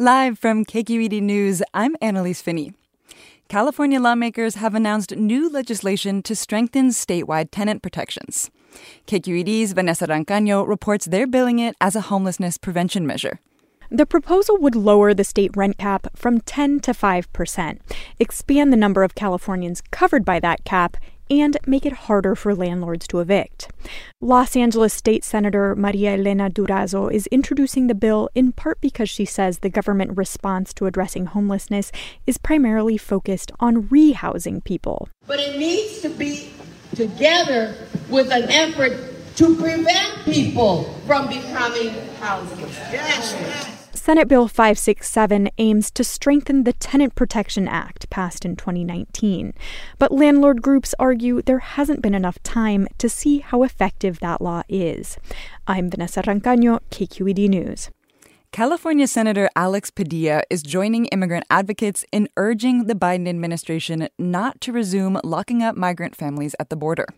Live from KQED News, I'm Annalise Finney. California lawmakers have announced new legislation to strengthen statewide tenant protections. KQED's Vanessa Rancaño reports they're billing it as a homelessness prevention measure. The proposal would lower the state rent cap from 10 to 5%, expand the number of Californians covered by that cap, and make it harder for landlords to evict. Los Angeles State Senator Maria Elena Durazo is introducing the bill in part because she says the government response to addressing homelessness is primarily focused on rehousing people. But it needs to be together with an effort to prevent people from becoming houseless. Yes. Senate Bill 567 aims to strengthen the Tenant Protection Act passed in 2019. But landlord groups argue there hasn't been enough time to see how effective that law is. I'm Vanessa Rancaño, KQED News. California Senator Alex Padilla is joining immigrant advocates in urging the Biden administration not to resume locking up migrant families at the border.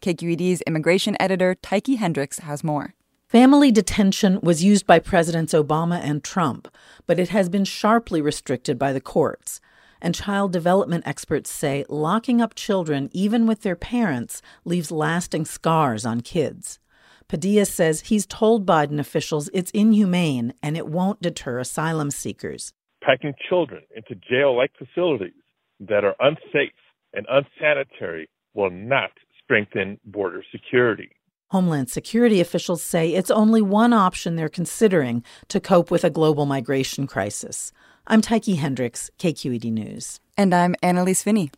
KQED's immigration editor Tyche Hendricks has more. Family detention was used by Presidents Obama and Trump, but it has been sharply restricted by the courts. And child development experts say locking up children, even with their parents, leaves lasting scars on kids. Padilla says he's told Biden officials it's inhumane and it won't deter asylum seekers. Packing children into jail like facilities that are unsafe and unsanitary will not strengthen border security. Homeland Security officials say it's only one option they're considering to cope with a global migration crisis. I'm Tyche Hendricks, KQED News. And I'm Annalise Finney.